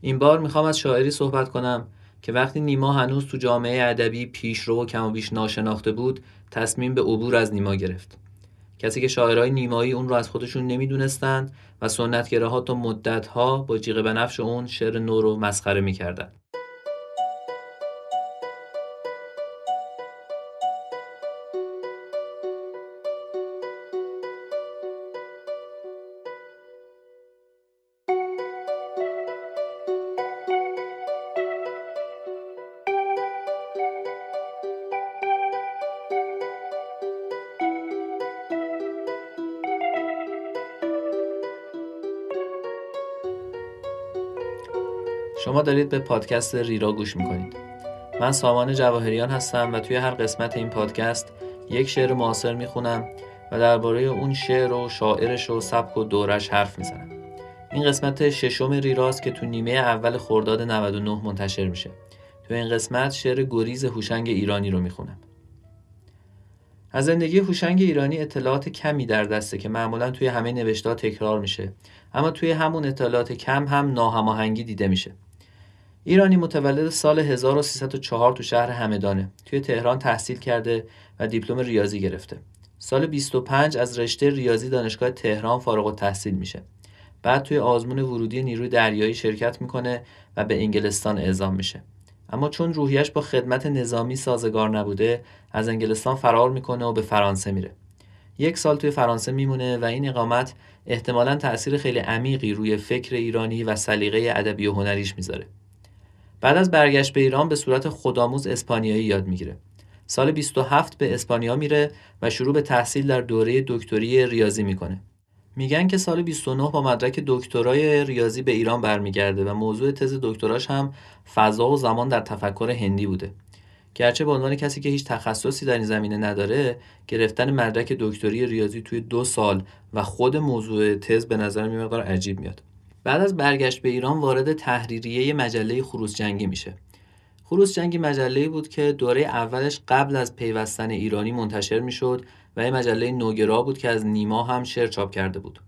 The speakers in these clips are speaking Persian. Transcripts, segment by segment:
این بار می‌خوام از شاعری صحبت کنم که وقتی نیما هنوز تو جامعه ادبی پیشرو و کم و بیش ناشناخته بود تصمیم به عبور از نیما گرفت. کسی که شاعرای نیمایی اون رو از خودشون نمی‌دونستند و سنتگراها تا مدتها با جیغ بنفش اون شعر نو رو مسخره می‌کردن شما دارید به پادکست ریرا گوش می‌کنید. من سامان جواهریان هستم و توی هر قسمت این پادکست یک شعر معاصر می‌خونم و درباره اون شعر و شاعرش و سبک و دورش حرف می‌زنم. این قسمت ششم ریراست که تو نیمه اول خرداد 99 منتشر میشه. تو این قسمت شعر گریز هوشنگ ایرانی رو می‌خونم. از زندگی هوشنگ ایرانی اطلاعات کمی در دسته که معمولا توی همه نوشته‌ها تکرار میشه اما توی همون اطلاعات کم هم ناهماهنگی دیده میشه. ایرانی متولد سال 1304 تو شهر همدانه توی تهران تحصیل کرده و دیپلم ریاضی گرفته. سال 25 از رشته ریاضی دانشگاه تهران فارغ التحصیل میشه. بعد توی آزمون ورودی نیروی دریایی شرکت می‌کنه و به انگلستان اعزام میشه. اما چون روحیش با خدمت نظامی سازگار نبوده از انگلستان فرار می‌کنه و به فرانسه میره. یک سال توی فرانسه میمونه و این اقامت احتمالا تأثیر خیلی عمیقی روی فکر ایرانی و سلیقه ادبی و هنریش می‌ذاره. بعد از برگشت به ایران به صورت خودآموز اسپانیایی یاد می‌گیره. سال 27 به اسپانیا میره و شروع به تحصیل در دوره دکتری ریاضی می‌کنه. میگن که سال 29 با مدرک دکترای ریاضی به ایران برمیگرده و موضوع تز دکتراش هم فضا و زمان در تفکر هندی بوده. گرچه به عنوان کسی که هیچ تخصصی در این زمینه نداره گرفتن مدرک دکتری ریاضی توی دو سال و خود موضوع تز به نظر می عجیب میاد بعد از برگشت به ایران وارد تحریریه مجله خروس جنگی میشه. خروس جنگی مجله بود که دوره اولش قبل از پیوستن ایرانی منتشر می‌شد و این مجله نوگرا بود که از نیما هم شعر چاپ کرده بود.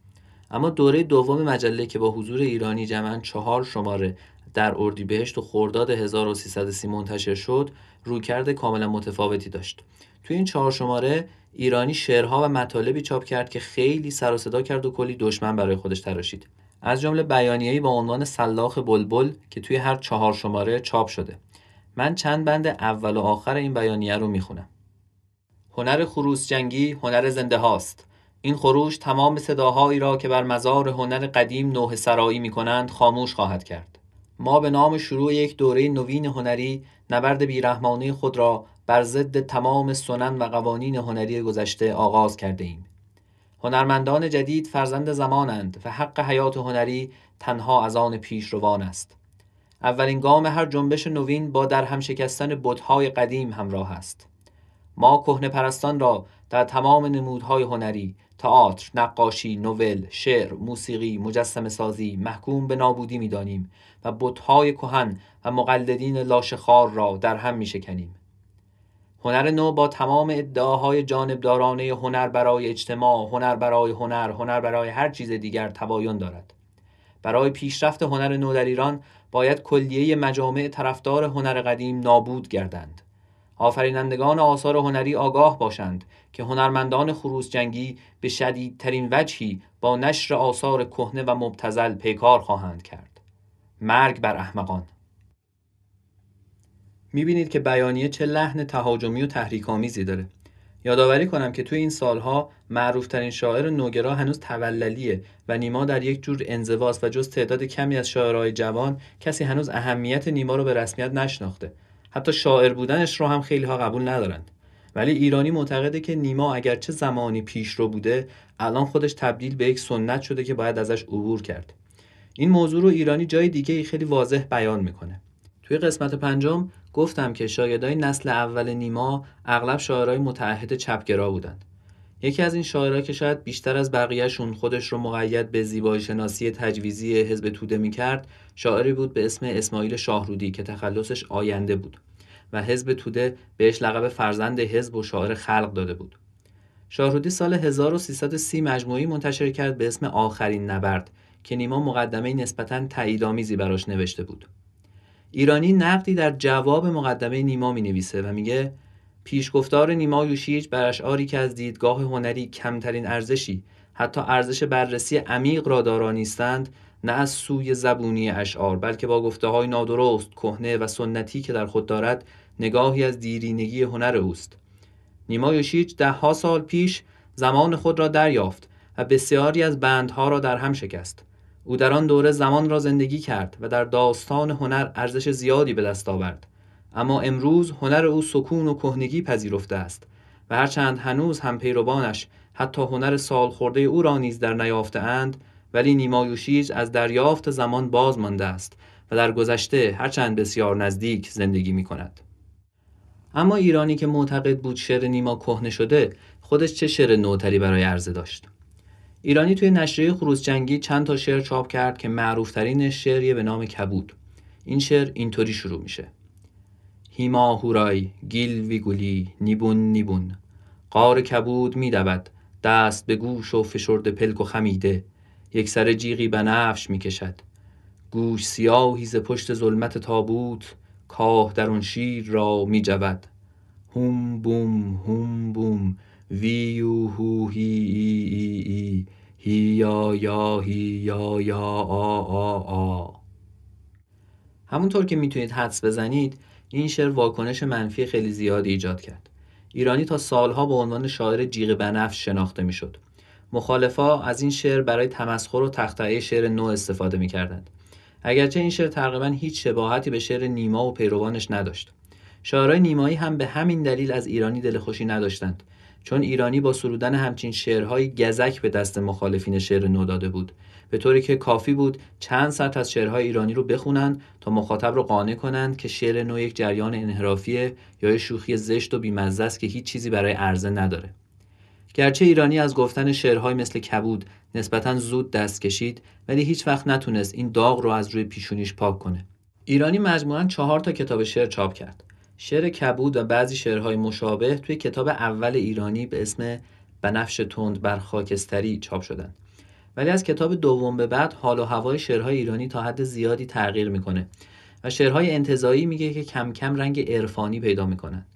اما دوره دوم مجله که با حضور ایرانی جمعا چهار شماره در اردیبهشت و خرداد 1330 منتشر شد رویکرد کاملا متفاوتی داشت. توی این چهار شماره ایرانی شعرها و مطالبی چاپ کرد که خیلی سر و صدا کرد و کلی دشمن برای خودش تراشید. از جمله بیانیه‌ای با عنوان سلاخ بلبل که توی هر چهار شماره چاپ شده. من چند بند اول و آخر این بیانیه رو می‌خونم. هنر خروس جنگی هنر زنده هاست. این خروش تمام صداهایی را که بر مزار هنر قدیم نوه سرایی می کنند خاموش خواهد کرد. ما به نام شروع یک دوره نوین هنری نبرد بیرحمانه خود را بر ضد تمام سنن و قوانین هنری گذشته آغاز کرده ایم. هنرمندان جدید فرزند زمانند و حق حیات هنری تنها از آن پیشروان است اولین گام هر جنبش نوین با در هم شکستن بت‌های قدیم همراه است ما کهنه پرستان را در تمام نمودهای هنری تئاتر، نقاشی، نوول، شعر، موسیقی، مجسم سازی محکوم به نابودی می‌دانیم و بت‌های کهن و مقلدین لاشخار را در هم می‌شکنیم. هنر نو با تمام ادعاهای جانبدارانه هنر برای اجتماع، هنر برای هنر، هنر برای هر چیز دیگر تباین دارد. برای پیشرفت هنر نو در ایران باید کلیه مجامع طرفدار هنر قدیم نابود گردند. آفرینندگان آثار هنری آگاه باشند که هنرمندان خروس جنگی به شدیدترین وجهی با نشر آثار کهنه و مبتزل پیکار خواهند کرد. مرگ بر احمقان می‌بینید که بیانیه چه لحن تهاجمی و تحریک‌آمیزی داره. یادآوری کنم که توی این سالها معروفترین شاعر نوگرا هنوز توللیه و نیما در یک جور انزواست و جز تعداد کمی از شاعرای جوان کسی هنوز اهمیت نیما رو به رسمیت نشناخته. حتی شاعر بودنش رو هم خیلی ها قبول ندارند. ولی ایرانی معتقده که نیما اگرچه زمانی پیش رو بوده الان خودش تبدیل به یک سنت شده که باید ازش عبور کرد. این موضوع رو ایرانی جای دیگه خیلی واضح بیان می‌کنه. توی قسمت پنجم گفتم که شاگردای نسل اول نیما اغلب شاعرای متعهد چپگرا بودند. یکی از این شاعرها که شاید بیشتر از بقیهشون خودش رو مقید به زیبایی شناسی تجویزی حزب توده می‌کرد شاعری بود به اسم اسماعیل شاهرودی که تخلصش آینده بود و حزب توده بهش لقب فرزند حزب و شاعر خلق داده بود. شاهرودی سال 1330 مجموعی منتشر کرد به اسم آخرین نبرد که نیما مقدمه نسبتا تاییدآمیزی براش نوشته بود. ایرانی نقدی در جواب مقدمه نیما می نویسه و میگه پیشگفتار نیما یوشیج بر اشعاری که از دیدگاه هنری کمترین ارزشی حتی ارزش بررسی عمیق را دارا نیستند نه از سوی زبونی اشعار بلکه با گفته های نادرست کهنه و سنتی که در خود دارد نگاهی از دیرینگی هنر اوست. نیما یوشیچ ده ها سال پیش زمان خود را دریافت و بسیاری از بندها را در هم شکست. او در آن دوره زمان را زندگی کرد و در داستان هنر ارزش زیادی به دست آورد اما امروز هنر او سکون و کهنگی پذیرفته است و هرچند هنوز هم پیروانش حتی هنر سال خورده او را نیز در نیافته اند ولی نیمایوشیج از دریافت زمان باز مانده است و در گذشته هرچند بسیار نزدیک زندگی می کند. اما ایرانی که معتقد بود شعر نیما کهنه شده خودش چه شعر نوتری برای عرضه داشت ایرانی توی نشریه خروز جنگی چند تا شعر چاپ کرد که معروفترین شعریه به نام کبود. این شعر اینطوری شروع میشه. هیما هورای گیل ویگولی نیبون نیبون قار کبود میدود دست به گوش و فشرده پلک و خمیده یک سر جیغی بنفش می‌کشد. گوش سیاهی ز پشت ظلمت تابوت کاه در اون شیر را میجود. هوم بوم هوم بوم ویو هو هی ای ای ای هی یا یا هی یا یا آ آ آ. همونطور که می‌تونید حدس بزنید این شعر واکنش منفی خیلی زیادی ایجاد کرد. ایرانی تا سالها به عنوان شاعر جیغ بنفش شناخته می‌شد. مخالفا از این شعر برای تمسخر و تقطعه شعر نو استفاده می‌کردند. اگرچه این شعر تقریبا هیچ شباهتی به شعر نیما و پیروانش نداشت. شاعرای نیمایی هم به همین دلیل از ایرانی دلخوشی نداشتند. چون ایرانی با سرودن همچین شعرهای گزک به دست مخالفین شعر نو داده بود. به طوری که کافی بود چند سطر از شعرهای ایرانی رو بخونند تا مخاطب رو قانع کنند که شعر نو یک جریان انحرافیه یا شوخی زشت و بیمزه است که هیچ چیزی برای عرضه نداره. گرچه ایرانی از گفتن شعرهای مثل کبود نسبتا زود دست کشید ولی هیچ وقت نتونست این داغ رو از روی پیشونیش پاک کنه. ایرانی مجموعا چهار تا کتاب شعر چاپ کرد. شعر کبود و بعضی شعرهای مشابه توی کتاب اول ایرانی به اسم بنفش تند بر خاکستری چاپ شدن. ولی از کتاب دوم به بعد حال و هوای شعرهای ایرانی تا حد زیادی تغییر می‌کنه و شعرهای انتظایی میگه که کم کم رنگ عرفانی پیدا می‌کنن.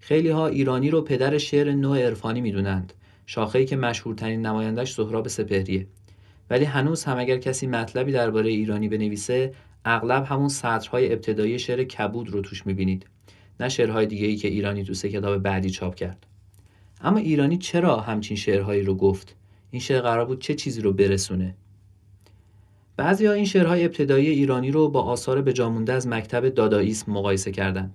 خیلی ها ایرانی رو پدر شعر نوع عرفانی می‌دونند شاخه‌ای که مشهورترین نمایندش سهراب سپهریه. ولی هنوز هم اگر کسی مطلبی درباره ایرانی بنویسه اغلب همون سطرهای ابتدایی شعر کبود رو توش می‌بینید. نه شعرهای دیگه ای که ایرانی تو سه کتاب بعدی چاپ کرد. اما ایرانی چرا همچین شعرهایی رو گفت؟ این شعر قرار بود چه چیزی رو برسونه؟ بعضی ها این شعرهای ابتدایی ایرانی رو با آثار بجامونده از مکتب داداییسم مقایسه کردند.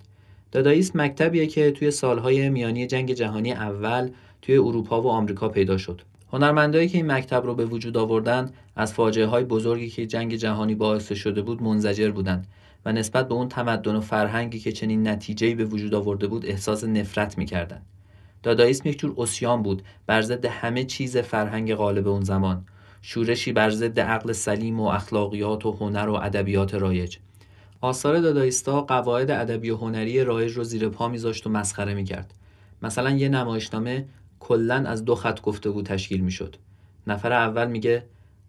داداییسم مکتبیه که توی سالهای میانی جنگ جهانی اول توی اروپا و آمریکا پیدا شد. هنرمندایی که این مکتب رو به وجود آوردن از فاجعه های بزرگی که جنگ جهانی باعث شده بود منزجر بودند. و نسبت به اون تمدن و فرهنگی که چنین نتیجه‌ای به وجود آورده بود احساس نفرت می‌کردند داداییسم یک جور اسیان بود بر ضد همه چیز فرهنگ غالب اون زمان. شورشی بر ضد عقل سلیم و اخلاقیات و هنر و ادبیات رایج. آثار دادایستا قواعد ادبی و هنری رایج رو زیر پا میذاشت و مسخره می‌کرد. مثلا یه نمایشنامه کلا از دو خط گفتگو تشکیل می‌شد. نفر اول میگه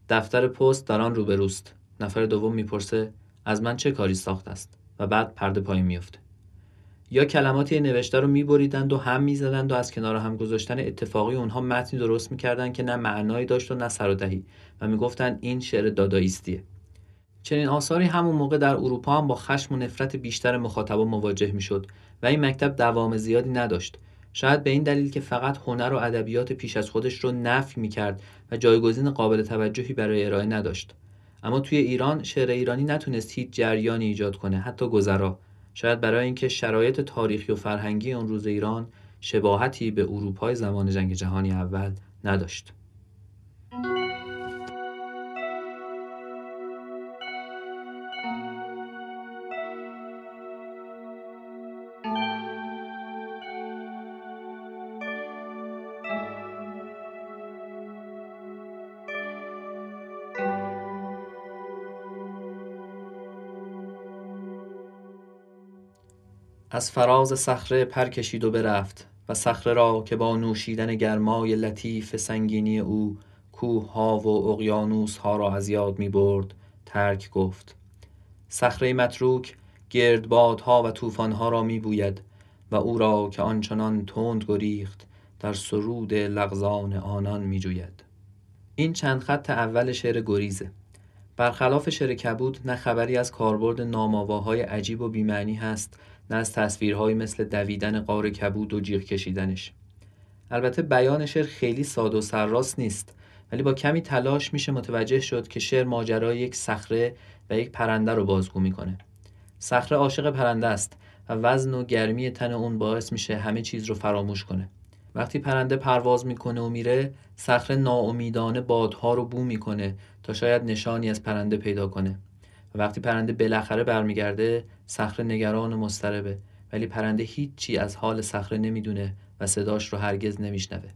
دفتر پست در آن روبروست. نفر دوم می‌پرسه از من چه کاری ساخت است؟ و بعد پرده پایین میفته یا کلماتی نوشته رو میبریدند و هم می‌زدند و از کنار هم گذاشتن اتفاقی اونها متنی درست می‌کردند که نه معنایی داشت و نه سر و دهی و می‌گفتند این شعر داداییستیه. چنین آثاری همون موقع در اروپا هم با خشم و نفرت بیشتر مخاطبا مواجه می‌شد و این مکتب دوام زیادی نداشت. شاید به این دلیل که فقط هنر و ادبیات پیش از خودش رو نفی می‌کرد و جایگزین قابل توجهی برای ارائه نداشت. اما توی ایران شعر ایرانی نتونست هیچ جریانی ایجاد کنه حتی گذرا. شاید برای اینکه شرایط تاریخی و فرهنگی اون روز ایران شباهتی به اروپای زمان جنگ جهانی اول نداشت. از فراز صخره پر کشید و برفت و صخره را که با نوشیدن گرمای لطیف سنگینی او کوه ها و اقیانوس ها را از یاد می برد ترک گفت صخره متروک گردبادها و طوفانها را می بوید و او را که آنچنان تند گریخت در سرود لغزان آنان می جوید. این چند خط اول شعر گریزه برخلاف شعر کبود نه خبری از کاربرد نامآواهای عجیب و بیمعنی هست نه از تصویرهایی مثل دویدن قار کبود و جیغ کشیدنش. البته بیان شعر خیلی ساده و سرراست نیست ولی با کمی تلاش میشه متوجه شد که شعر ماجرای یک صخره و یک پرنده رو بازگو می‌کنه. صخره عاشق پرنده است و وزن و گرمی تن اون باعث میشه همه چیز رو فراموش کنه. وقتی پرنده پرواز می‌کنه و میره صخره ناامیدانه بادها رو بو می‌کنه تا شاید نشانی از پرنده پیدا کنه. و وقتی پرنده بالاخره برمیگرده صخره نگران و مضطربه. ولی پرنده هیچی از حال صخره نمی‌دونه و صداش رو هرگز نمیشنوه.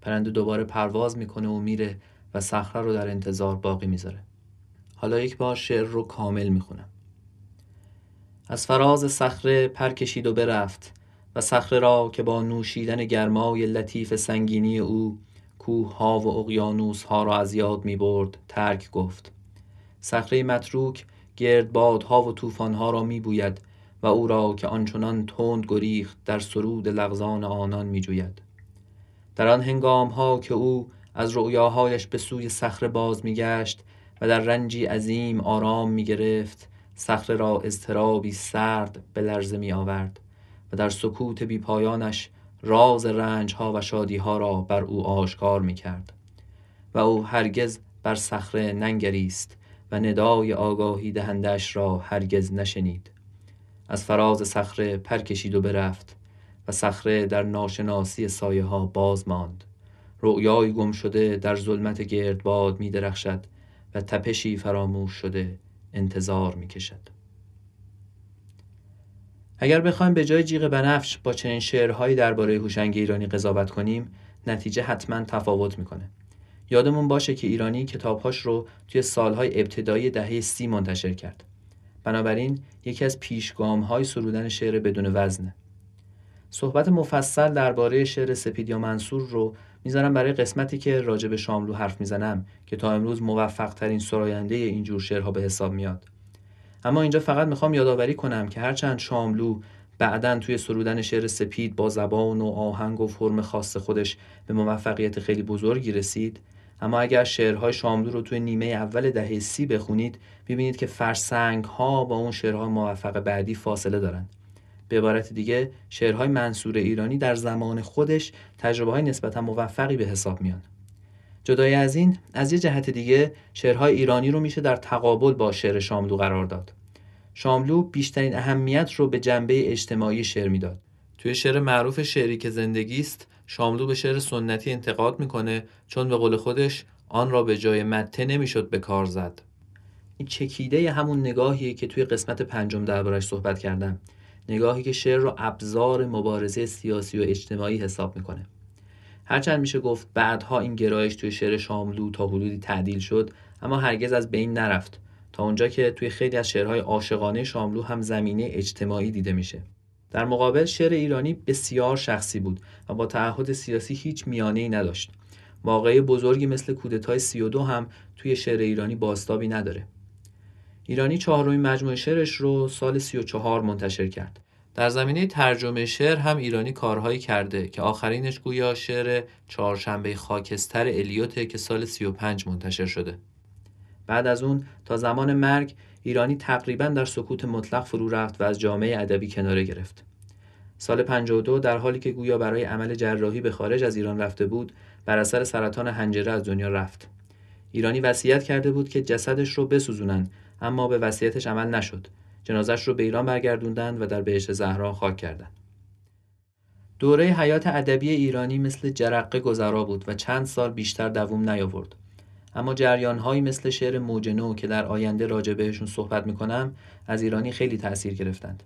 پرنده دوباره پرواز می‌کنه و میره و صخره رو در انتظار باقی می‌ذاره. حالا یک بار شعر رو کامل می‌خونم. از فراز صخره پر کشید و برفت و صخره را که با نوشیدن گرمای لطیف سنگینی او کوه ها و اقیانوس ها را از یاد می برد ترک گفت. صخره متروک گردبادها و طوفان ها را می بوید و او را که آنچنان تند گریخت در سرود لغزان آنان می جوید. در آن هنگام ها که او از رؤیاهایش به سوی صخره باز می گشت و در رنجی عظیم آرام می گرفت صخره را اضطرابی سرد به لرزه می آورد و در سکوت بی پایانش راز رنج ها و شادی ها را بر او آشکار می کرد و او هرگز بر صخره ننگریست و ندای آگاهی دهندش را هرگز نشنید. از فراز صخره پر کشید و برفت و صخره در ناشناسی سایه ها باز ماند. رؤیای گم شده در ظلمت گردباد می درخشد و تپشی فراموش شده انتظار می کشد. اگر بخوایم به جای جیغ بنفش با چنین شعرهایی درباره هوشنگ ایرانی قضاوت کنیم نتیجه حتما تفاوت می‌کنه. یادمون باشه که ایرانی کتابهاش رو توی سالهای ابتدایی دهه سی منتشر کرد. بنابراین یکی از پیشگام های سرودن شعر بدون وزنه. صحبت مفصل درباره شعر سپید یا منصور رو می‌ذارم برای قسمتی که راجع به شاملو حرف می‌زنم که تا امروز موفق ترین سراینده اینجور شعرها به حساب میاد. اما اینجا فقط می‌خوام یادآوری کنم که هرچند شاملو بعدا توی سرودن شعر سپید با زبان و آهنگ و فرم خاص خودش به موفقیت خیلی بزرگی رسید اما اگر شعرهای شاملو رو توی نیمه اول دهه سی بخونید می‌بینید که فرسنگ ها با اون شعرهای موفق بعدی فاصله دارن به عبارت دیگه شعرهای منصور ایرانی در زمان خودش تجربه های نسبتا موفقی به حساب میان جدای از این از یه جهت دیگه شعرهای ایرانی رو میشه در تقابل با شعر شاملو قرار داد. شاملو بیشترین اهمیت رو به جنبه اجتماعی شعر می‌داد. توی شعر معروف شعری که زندگی است شاملو به شعر سنتی انتقاد می‌کنه چون به قول خودش آن را به جای مته نمی‌شد به کار زد. این چکیده همون نگاهیه که توی قسمت پنجم دربارش صحبت کردم. نگاهی که شعر را ابزار مبارزه سیاسی و اجتماعی حساب می‌کنه. هرچند میشه گفت بعدها این گرایش توی شعر شاملو تا حدودی تعدیل شد اما هرگز از بین نرفت. تا اونجا که توی خیلی از شعرهای عاشقانه شاملو هم زمینه اجتماعی دیده میشه. در مقابل شعر ایرانی بسیار شخصی بود و با تعهد سیاسی هیچ میانه ای نداشت. واقعه بزرگی مثل کودتای 32 هم توی شعر ایرانی باستابی نداره. ایرانی چهارمین مجموعه شعرش رو سال 34 منتشر کرد. در زمینه ترجمه شعر هم ایرانی کارهایی کرده که آخرینش گویا شعر چهارشنبه خاکستر الیوته که سال 35 منتشر شده. بعد از اون تا زمان مرگ ایرانی تقریبا در سکوت مطلق فرو رفت و از جامعه ادبی کناره گرفت سال 52 در حالی که گویا برای عمل جراحی به خارج از ایران رفته بود بر اثر سرطان حنجره از دنیا رفت ایرانی وصیت کرده بود که جسدش رو بسوزونن اما به وصیتش عمل نشد جنازش رو به ایران برگردوندند و در بهشت زهرا خاک کردند. دوره حیات ادبی ایرانی مثل جرقه گذرا بود و چند سال بیشتر دووم نیاورد. اما جریانهایی مثل شعر موج که در آینده راجع بهشون صحبت می‌کنم از ایرانی خیلی تأثیر گرفتند.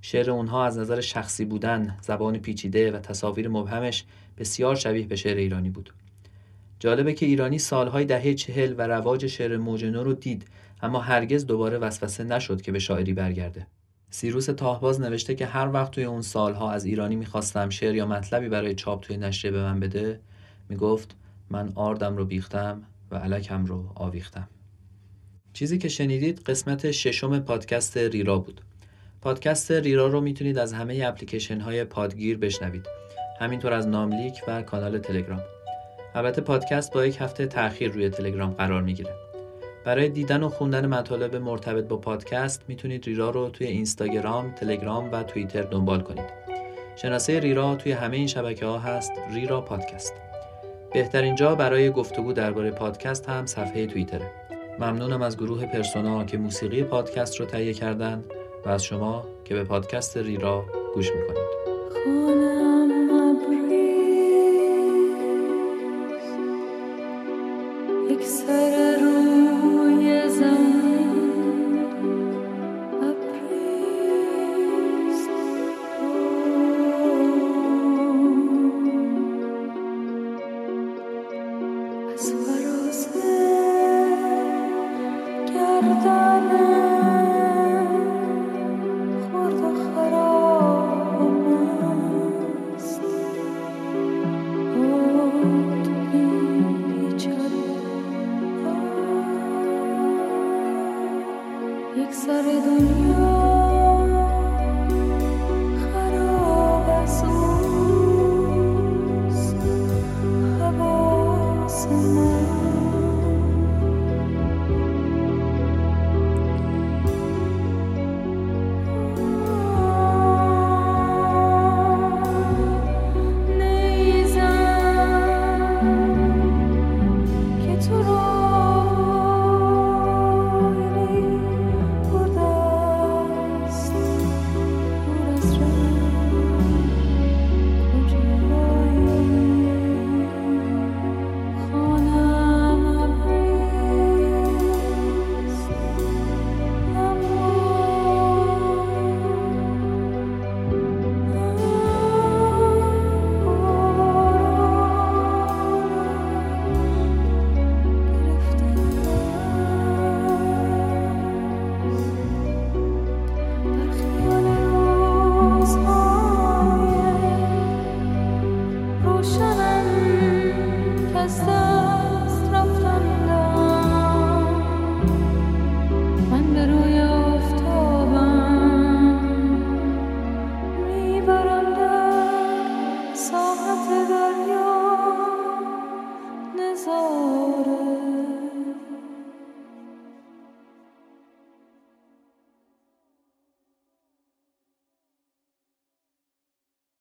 شعر اونها از نظر شخصی بودن، زبان پیچیده و تصاویر مبهمش بسیار شبیه به شعر ایرانی بود. جالبه که ایرانی سالهای دهه چهل و رواج شعر موج رو دید اما هرگز دوباره وسوسه نشد که به شاعری برگرده سیروس تاهباز نوشته که هر وقت توی اون سالها از ایرانی می‌خواستم شعر یا مطلبی برای چاپ توی نشریه به من بده می‌گفت من آردم رو بیختم و علکم رو آویختم. چیزی که شنیدید قسمت ششم پادکست ریرا بود. پادکست ریرا رو می‌تونید از همه اپلیکیشن های پادگیر بشنوید. همینطور از ناملیک و کانال تلگرام. البته پادکست با یک هفته تاخیر روی تلگرام قرار می‌گیره. برای دیدن و خوندن مطالب مرتبط با پادکست می‌تونید ریرا رو توی اینستاگرام، تلگرام و توییتر دنبال کنید. شناسه ریرا توی همه این شبکه ها هست ریرا پادکست. بهترین جا برای گفتگو درباره پادکست هم صفحه توییتره. ممنونم از گروه پرسونا که موسیقی پادکست رو تهیه کردن و از شما که به پادکست ریرا گوش می‌کنید. سر دنیا